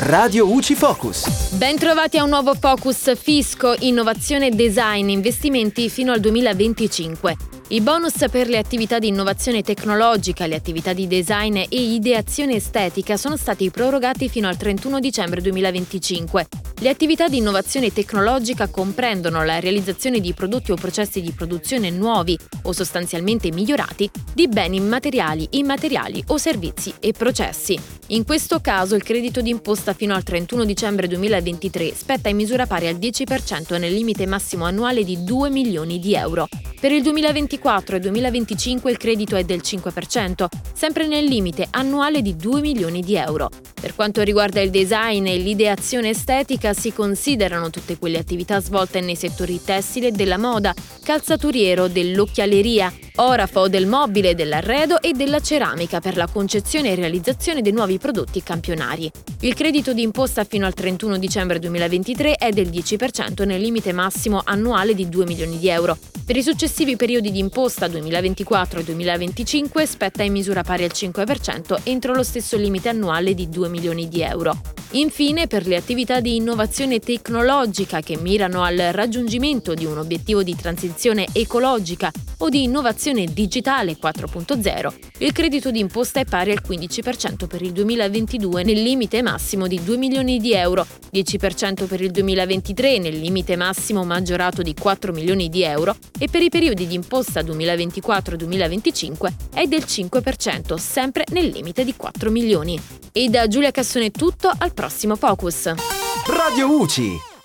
Radio UCI Focus. Bentrovati a un nuovo Focus Fisco, Innovazione Design, investimenti fino al 2025. I bonus per le attività di innovazione tecnologica, le attività di design e ideazione estetica sono stati prorogati fino al 31 dicembre 2025. Le attività di innovazione tecnologica comprendono la realizzazione di prodotti o processi di produzione nuovi o sostanzialmente migliorati di beni materiali, immateriali o servizi e processi. In questo caso il credito d'imposta fino al 31 dicembre 2023 spetta in misura pari al 10% nel limite massimo annuale di 2 milioni di euro. Per il 2024 e 2025 il credito è del 5%, sempre nel limite annuale di 2 milioni di euro. Per quanto riguarda il design e l'ideazione estetica si considerano tutte quelle attività svolte nei settori tessile, della moda, calzaturiero, dell'occhialeria, orafo, del mobile, dell'arredo e della ceramica per la concezione e realizzazione dei nuovi prodotti campionari. Il credito d'imposta fino al 31 dicembre 2023 è del 10% nel limite massimo annuale di 2 milioni di euro. Per i successivi periodi di imposta 2024 e 2025 spetta in misura pari al 5% entro lo stesso limite annuale di 2 milioni di euro. Infine, per le attività di innovazione tecnologica che mirano al raggiungimento di un obiettivo di transizione ecologica o di innovazione digitale 4.0, il credito d'imposta è pari al 15% per il 2022 nel limite massimo di 2 milioni di euro, 10% per il 2023 nel limite massimo maggiorato di 4 milioni di euro e per i periodi di imposta 2024-2025 è del 5%, sempre nel limite di 4 milioni. E da Giulia Cassone è tutto, al prossimo Focus. Radio UCI